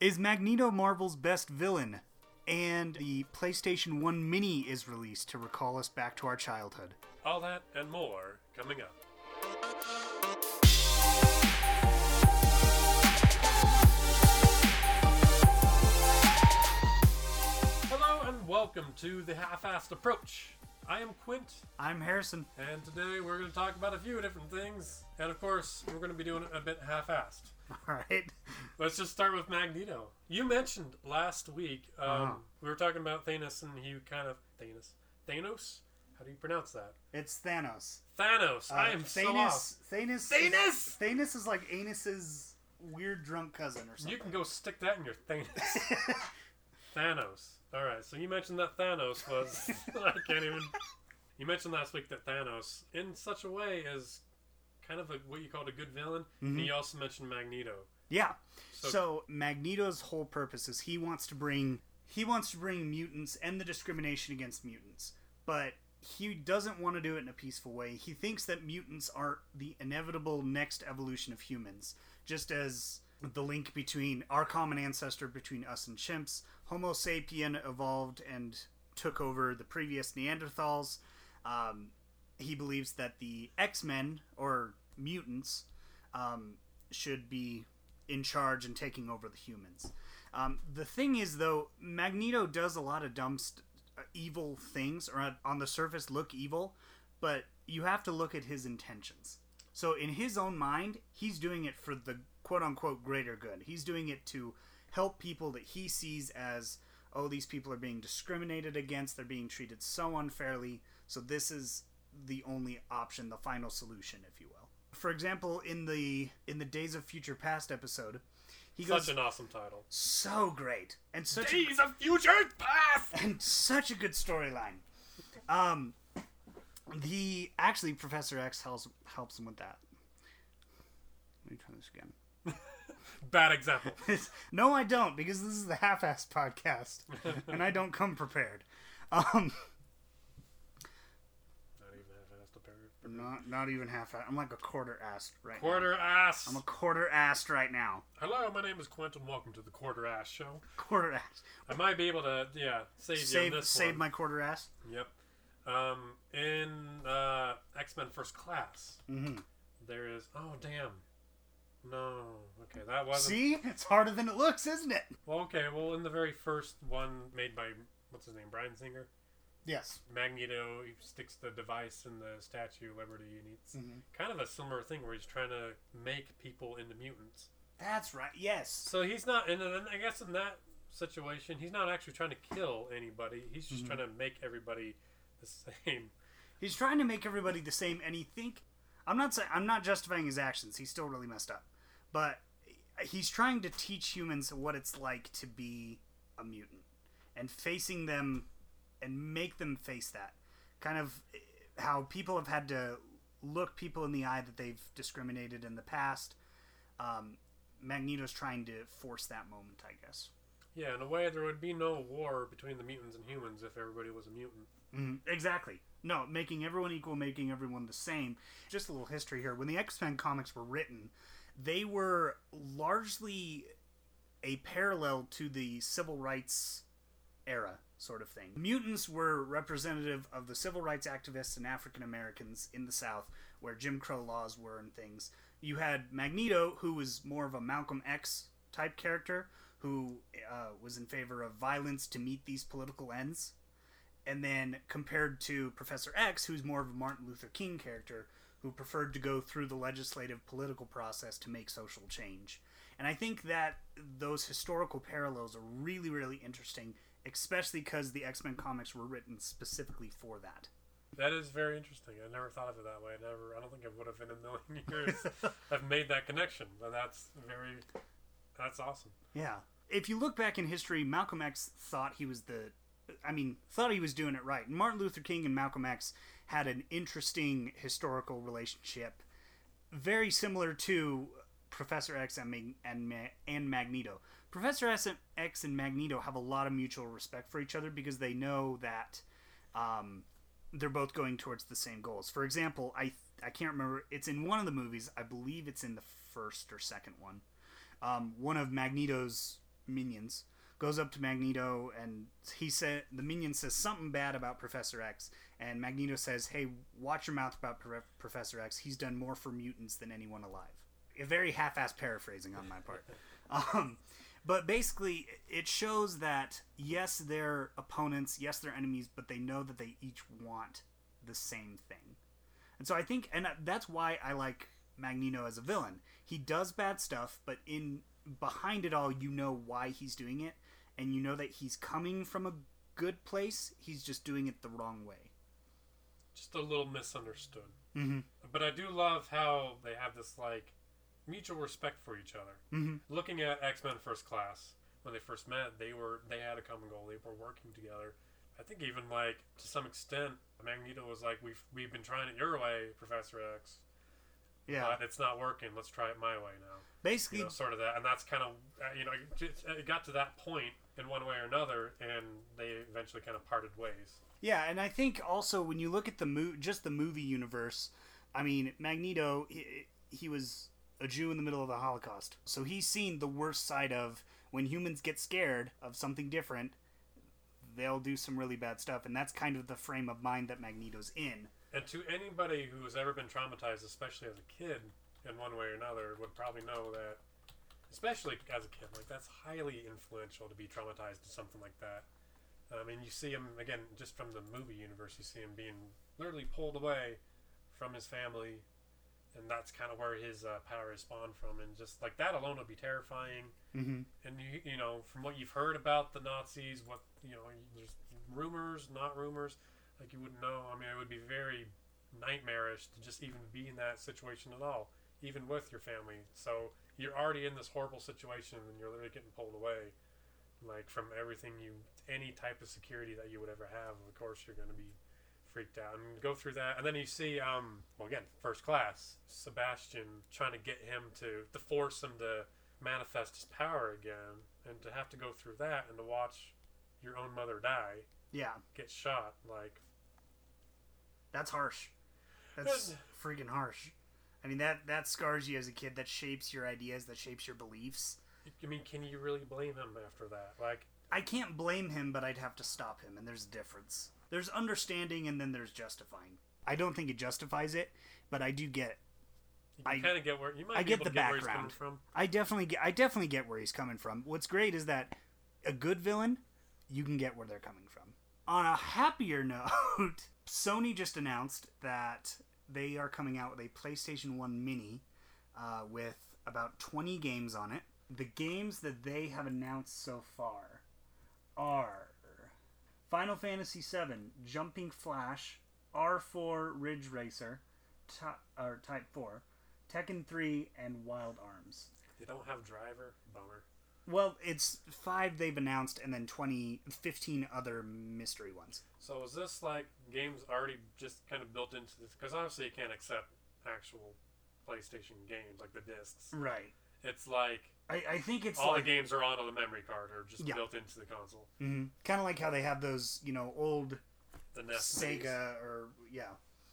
Is Magneto Marvel's best villain? And the PlayStation 1 Mini is released to recall us back to our childhood. All that and more coming up. Hello and welcome to the half-assed approach. I am Quint, I'm Harrison. and today we're going to talk about a few different things, and of course we're going to be doing it a bit half-assed. All right. Let's just start with Magneto. You mentioned last week um, Uh-huh. we were talking about Thanos, and he kind of Thanos, Thanos. How do you pronounce that? It's Thanos. Thanos. I Uh, am so off. Thanos. Thanos! Thanos is like Anus's weird drunk cousin or something. You can go stick that in your Thanos. Thanos. All right. So you mentioned that Thanos was. I can't even. You mentioned last week that Thanos, in such a way, is kind of a, what you called a good villain. And you also mentioned Magneto. Yeah. So- So, Magneto's whole purpose is he wants to bring he wants to bring mutants and the discrimination against mutants, but he doesn't want to do it in a peaceful way. He thinks that mutants are the inevitable next evolution of humans, just as the link between our common ancestor between us and chimps, Homo sapien evolved and took over the previous Neanderthals. Um, he believes that the X Men or mutants um, should be in charge and taking over the humans. Um, the thing is, though, Magneto does a lot of dumb, st- uh, evil things, or on- the surface look evil, but you have to look at his intentions. So, in his own mind, he's doing it for the quote unquote greater good. He's doing it to help people that he sees as, oh, these people are being discriminated against, they're being treated so unfairly, so this is the only option, the final solution, if you will. For example, in the in the Days of Future Past episode, he Such goes an awesome title. so great and such a, Days of Future Past. and such a good storyline. Um, the actually Professor X helps helps him with that. Let me try this again. Bad example. no, I don't because this is the half-assed podcast, and I don't come prepared. Um, Not even half-assed apparent. not not even half-ass. I'm like a quarter-assed right now. Quarter ass. I'm a quarter-assed right now. Hello, my name is Quentin. Welcome to the Quarter Ass Show. Quarter ass. I might be able to, yeah, save, you Save on this save one. my quarter-ass. Yep. Um, in uh, X Men First Class, Mhm. there is. Oh damn. No. Okay, that wasn't. See, it's harder than it looks, isn't it? Well, okay. Well, in the very first one made by what's his name, Bryan Singer, Yes. Magneto he sticks the device in the Statue of Liberty, and it's Mhm. kind of a similar thing where he's trying to make people into mutants. That's right. Yes. So he's not, and I guess in that situation, he's not actually trying to kill anybody. He's just trying to make everybody the same. He's trying to make everybody the same, and he think I'm not saying I'm not justifying his actions. He's still really messed up, but he's trying to teach humans what it's like to be a mutant and facing them and make them face that kind of how people have had to look people in the eye that they've discriminated in the past. Um, Magneto's trying to force that moment, I guess. Yeah, in a way, there would be no war between the mutants and humans if everybody was a mutant. Mhm, Exactly. No, making everyone equal, making everyone the same. Just a little history here. When the X Men comics were written, they were largely a parallel to the civil rights era, sort of thing. Mutants were representative of the civil rights activists and African Americans in the South, where Jim Crow laws were and things. You had Magneto, who was more of a Malcolm X type character, who uh, was in favor of violence to meet these political ends and then compared to Professor X, who's more of a Martin Luther King character, who preferred to go through the legislative political process to make social change. And I think that those historical parallels are really, really interesting, especially because the X Men comics were written specifically for that. That is very interesting. I never thought of it that way. I never. I don't think I would have in a million years have made that connection. But that's very. That's awesome. Yeah. If you look back in history, Malcolm X thought he was the I mean, thought he was doing it right. And Martin Luther King and Malcolm X had an interesting historical relationship, very similar to Professor X and Mag- and, Ma- and Magneto. Professor X and Magneto have a lot of mutual respect for each other because they know that um, they're both going towards the same goals. For example, I I can't remember. It's in one of the movies. I believe it's in the first or second one. Um, one of Magneto's minions, goes up to Magneto and he said the minion says something bad about Professor X, and Magneto says, "Hey, watch your mouth about Pro- Professor X. He's done more for mutants than anyone alive." A very half-ass paraphrasing on my part. um, but basically, it shows that yes, they're opponents, yes, they're enemies, but they know that they each want the same thing. And so I think, and that's why I like Magneto as a villain. He does bad stuff, but in behind it all, you know why he's doing it, and you know that he's coming from a good place. He's just doing it the wrong way. Just a little misunderstood. Mm-hmm. But I do love how they have this like mutual respect for each other. Mm-hmm. Looking at X Men First Class, when they first met, they were they had a common goal. They were working together. I think even like to some extent, Magneto was like, "We've we've been trying it your way, Professor X, Yeah. but it's not working. Let's try it my way now." Basically, You know, sort of that, and that's kind of uh, you know it it got to that point in one way or another, and they eventually kind of parted ways. Yeah, and I think also when you look at the mo- just the movie universe, I mean, Magneto, he, he was a Jew in the middle of the Holocaust, so he's seen the worst side of when humans get scared of something different, they'll do some really bad stuff, and that's kind of the frame of mind that Magneto's in. And to anybody who has ever been traumatized, especially as a kid, in one way or another, would probably know that, especially as a kid, like that's highly influential to be traumatized to something like that. I mean, you see him again just from the movie universe. You see him being literally pulled away from his family, and that's kind of where his uh, power is spawned from. And just like that alone would be terrifying. Mm-hmm. And you, you know, from what you've heard about the Nazis, what you know, there's rumors, not rumors, like you wouldn't know. I mean, it would be very nightmarish to just even be in that situation at all, even with your family. So you're already in this horrible situation, and you're literally getting pulled away, like from everything you, any type of security that you would ever have. Of course, you're going to be freaked out and go through that and then you see um well again first class sebastian trying to get him to to force him to manifest his power again and to have to go through that and to watch your own mother die Yeah, get shot like that's harsh. That's freaking harsh. I mean that that scars you as a kid. That shapes your ideas. That shapes your beliefs. i mean can you really blame him after that like I can't blame him, but I'd have to stop him, and there's a difference. There's understanding, and then there's justifying. I don't think it justifies it, but I do get. you I- kind of get where you might I be get able the get where he's coming background. from I definitely get. I definitely get where he's coming from. What's great is that a good villain, you can get where they're coming from. On a happier note, Sony just announced that they are coming out with a PlayStation One Mini uh, with about 20 games on it. The games that they have announced so far are Final Fantasy VII, Jumping Flash, R4 Ridge Racer, Ti- or Type 4, Tekken 3, and Wild Arms. they don't have driver bummer Well, it's five they've announced, and then 20, 15 other mystery ones. so is this like games already just kind of built into this because obviously you can't accept actual playstation games like the discs Right. it's like I, I think it's all like the games are on the memory card or just Yeah. built into the console. Mm-hmm. kind of like how they have those, you know, old The NES minis. Sega or yeah,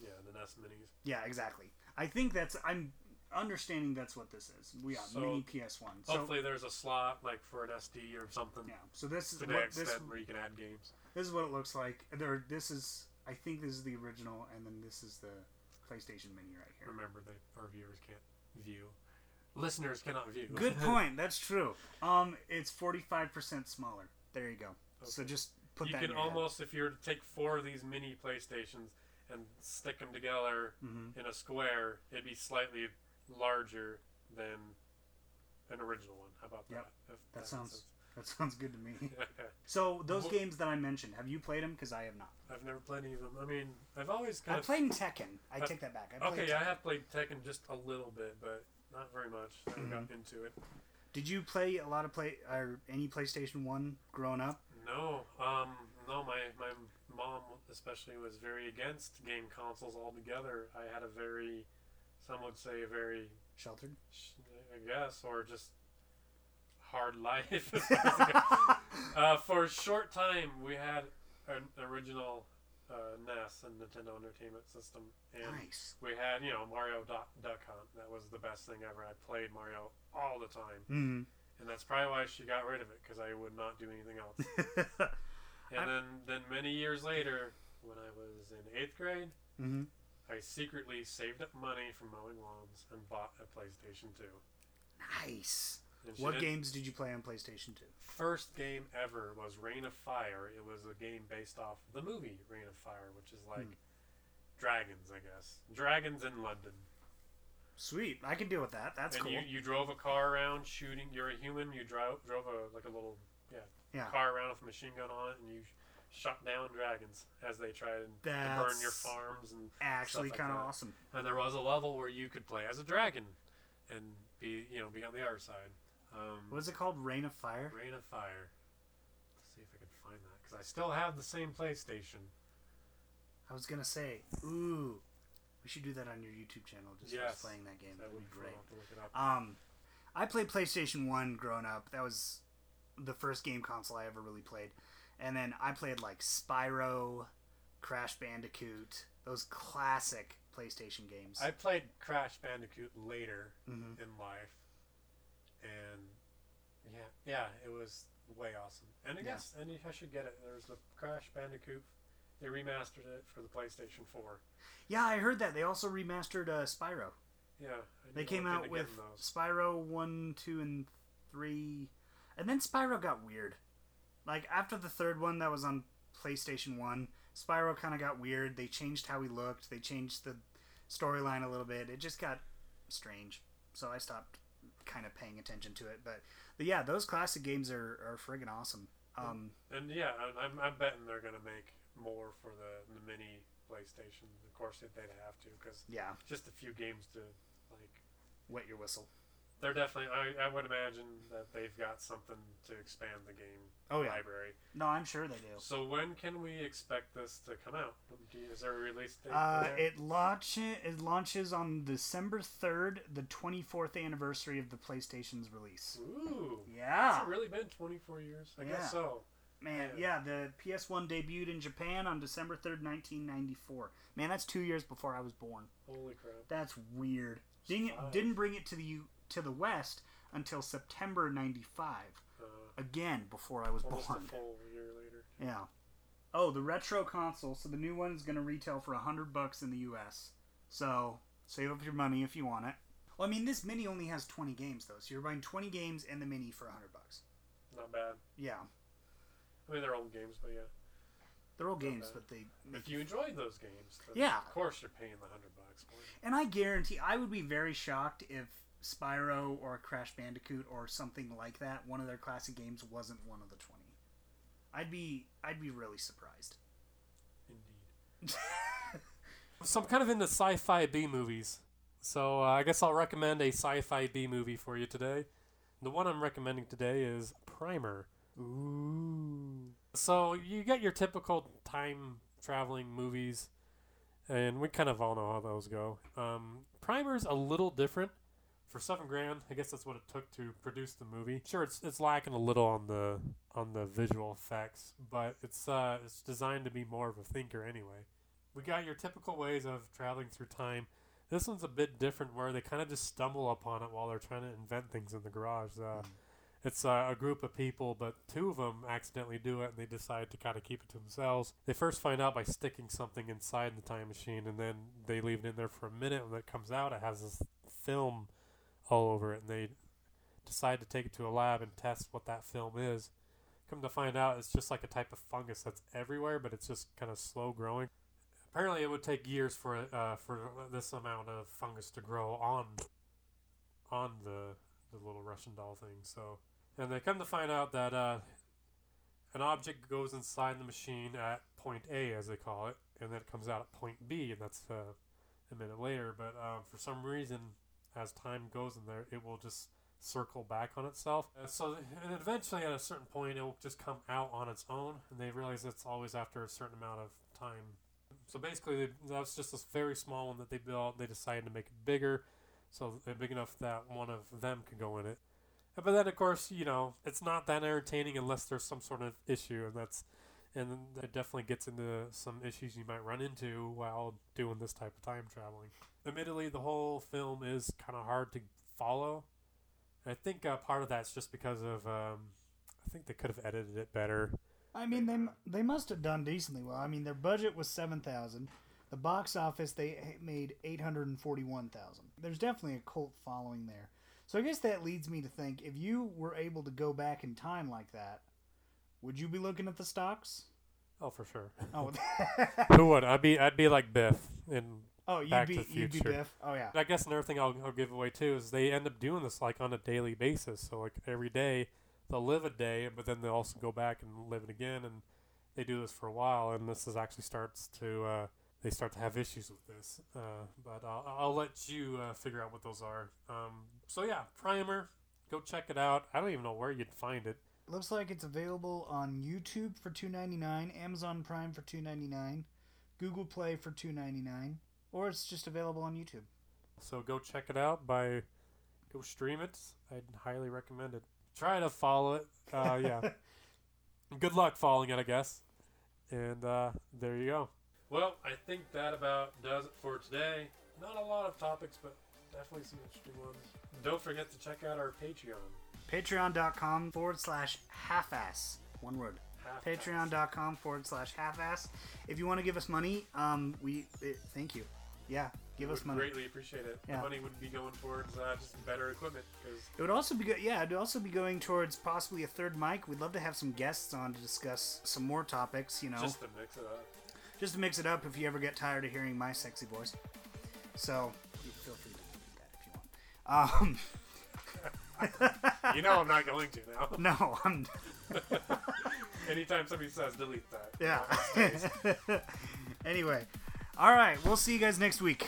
Yeah, the NES minis. yeah, exactly. I think that's I'm understanding that's what this is. We got So, mini PS One. So Hopefully, there's a slot like for an SD or something yeah, so this is what the this where you can add games. this is what it looks like. There, this is I think this is the original, and then this is the PlayStation Mini right here. Remember that our viewers can't view, listeners cannot view. Good point. That's true. Um, it's forty five percent smaller. There you go. So just put you that. can in your head. almost, if you were to take four of these mini PlayStations and stick them together Mhm. in a square, it'd be slightly larger than an original one. How about Yep. that? If That makes sounds- sense. That sounds good to me. So those Wh- games that I mentioned, have you played them? Because I have not. I've never played any of them. I mean, I've always I kind of I played Tekken. I Uh, take that back. I Okay, I have played Tekken just a little bit, but not very much. I Mm-hmm. got into it. Did you play a lot of play or any PlayStation One growing up? No, um, no. My my mom especially was very against game consoles altogether. I had a very, some would say, a very, Sheltered. sh- I guess, or just hard life. uh, for a short time, we had an original uh, NES and Nintendo Entertainment System, and nice. we had you know Mario Duck, Duck Hunt. That was the best thing ever. I played Mario all the time. Mm. and that's probably why she got rid of it because I would not do anything else. and I- then, then many years later, when I was in eighth grade, hmm I secretly saved up money from mowing lawns and bought a PlayStation 2. Nice. What did- games did you play on PlayStation 2? First game ever was Reign of Fire. It was a game based off the movie Reign of Fire, which is like Hmm. dragons, I guess. Dragons in London. Sweet. I can deal with that. That's and cool. you, you drove a car around shooting. You're a human. You drove drove a like a little yeah. car around with a machine gun on it, and you shot down dragons as they tried to burn your farms. And Actually, like kind of awesome. and there was a level where you could play as a dragon, and be you know be on the other side. Um, What is it called? Reign of Fire? Reign of Fire. Let's see if I can find that because I still have the same PlayStation. I was gonna say, ooh, we should do that on your YouTube channel. Just Yes. playing that game. That That'd be great. I'll have to look it up. Um, I played PlayStation One growing up. That was the first game console I ever really played. And then I played like Spyro, Crash Bandicoot, those classic PlayStation games. I played Crash Bandicoot later hmm in life, and yeah, it was way awesome. And I Yeah. guess, and I should get it. There's the Crash Bandicoot. They remastered it for the PlayStation 4. Yeah, I heard that they also remastered uh, Spyro. Yeah, I They came out with those. Spyro one, two, and three, and then Spyro got weird. Like after the third one that was on PlayStation One, Spyro kind of got weird. They changed how he looked. They changed the storyline a little bit. It just got strange. So I stopped kind of paying attention to it. But, but yeah, those classic games are, are friggin' awesome. Um, And yeah, I- I'm, I'm betting they're gonna make more for the, the mini PlayStation. Of course, if they'd have to because yeah, just a few games to like. wet your whistle. They're definitely. I, I would imagine that they've got something to expand the game Oh yeah, library. no, I'm sure they do. So when can we expect this to come out? You- Is there a release date? Uh, it launch it launches on December third, the twenty fourth anniversary of the PlayStation's release. Ooh. Yeah, Has it really been 24 years? I Yeah. guess so. man. Yeah, the PS1 debuted in Japan on December third, nineteen ninety four. Man, that's two years before I was born. Holy crap. That's weird. Didn't Five. didn't bring it to the U- to the West until September ninety five. Uh, Again, before I was almost a born. full year later. Yeah. Oh, the retro console. So the new one is going to retail for a hundred bucks in the U.S. So save up your money if you want it. Well, I mean, this mini only has twenty games though, so you're buying twenty games and the mini for a hundred bucks. Not bad. Yeah, I mean, they're old games, but yeah. they're all games, bad. but they. If you enjoyed those games, then Yeah. of course you're paying the 100 bucks. And I guarantee, I would be very shocked if Spyro or Crash Bandicoot or something like that, one of their classic games, wasn't one of the twenty. I'd be, I'd be really surprised. Indeed. So I'm kind of into sci-fi B movies. So uh, I guess I'll recommend a sci-fi B movie for you today. The one I'm recommending today is Primer. Ooh. So you get your typical time traveling movies, and we kind of all know how those go. Um, Primer's a little different. For seven grand, I guess that's what it took to produce the movie. Sure, it's it's lacking a little on the on the visual effects, but it's uh it's designed to be more of a thinker anyway. We got your typical ways of traveling through time. This one's a bit different, where they kind of just stumble upon it while they're trying to invent things in the garage. Uh, It's uh, a group of people, but two of them accidentally do it, and they decide to kind of keep it to themselves. They first find out by sticking something inside the time machine, and then they leave it in there for a minute. When it comes out, it has this film all over it, and they decide to take it to a lab and test what that film is. Come to find out, it's just like a type of fungus that's everywhere, but it's just kind of slow growing. Apparently, it would take years for uh, for this amount of fungus to grow on on the the little Russian doll thing. So, and they come to find out that uh, an object goes inside the machine at point A, as they call it, and then it comes out at point B, and that's uh, a minute later. But uh, for some reason, as time goes in there, it will just circle back on itself. Uh, so, and eventually, at a certain point, it will just come out on its own, and they realize it's always after a certain amount of time. So basically, that was just this very small one that they built. They decided to make it bigger, so big enough that one of them could go in it. But then, of course, you know, it's not that entertaining unless there's some sort of issue, and that's, and it definitely gets into some issues you might run into while doing this type of time traveling. Admittedly, the whole film is kind of hard to follow, I think uh, part of that's just because of um, I think they could have edited it better. I mean, they they must have done decently well. I mean, their budget was seven thousand. The box office they made eight hundred and forty-one thousand. There's definitely a cult following there. So I guess that leads me to think: if you were able to go back in time like that, would you be looking at the stocks? Oh, for sure. Oh, Who would? I'd be I'd be like Biff in oh, you'd Back be to the you'd be Future. Biff. Oh yeah. I guess another thing I'll, I'll give away too is they end up doing this like on a daily basis. So like every day they'll live a day, but then they also go back and live it again, and they do this for a while. And this is actually starts to uh, they start to have issues with this. Uh, but I'll, I'll let you uh, figure out what those are. Um, so yeah, Primer, go check it out. I don't even know where you'd find it. Looks like it's available on YouTube for two ninety nine, Amazon Prime for two ninety nine, Google Play for two ninety nine, or it's just available on YouTube. So go check it out by go stream it. I'd highly recommend it. Try to follow it. Uh, yeah. Good luck following it, I guess. And uh, there you go. Well, I think that about does it for today. Not a lot of topics, but definitely some interesting ones. Don't forget to check out our Patreon. Patreon.com forward slash half ass. One word. Patreon.com forward slash half ass. If you want to give us money, um, we it, thank you. Yeah, give us money. Greatly appreciate it. Yeah. The money would be going towards uh, just better equipment because It would also be good. Yeah, it would also be going towards possibly a third mic. We'd love to have some guests on to discuss some more topics. You know, just to mix it up. just to mix it up if you ever get tired of hearing my sexy voice. So you feel free to do that if you want. Um, You know I'm not going to now. no, I'm Anytime somebody says delete that. yeah. anyway, all right, we'll see you guys next week.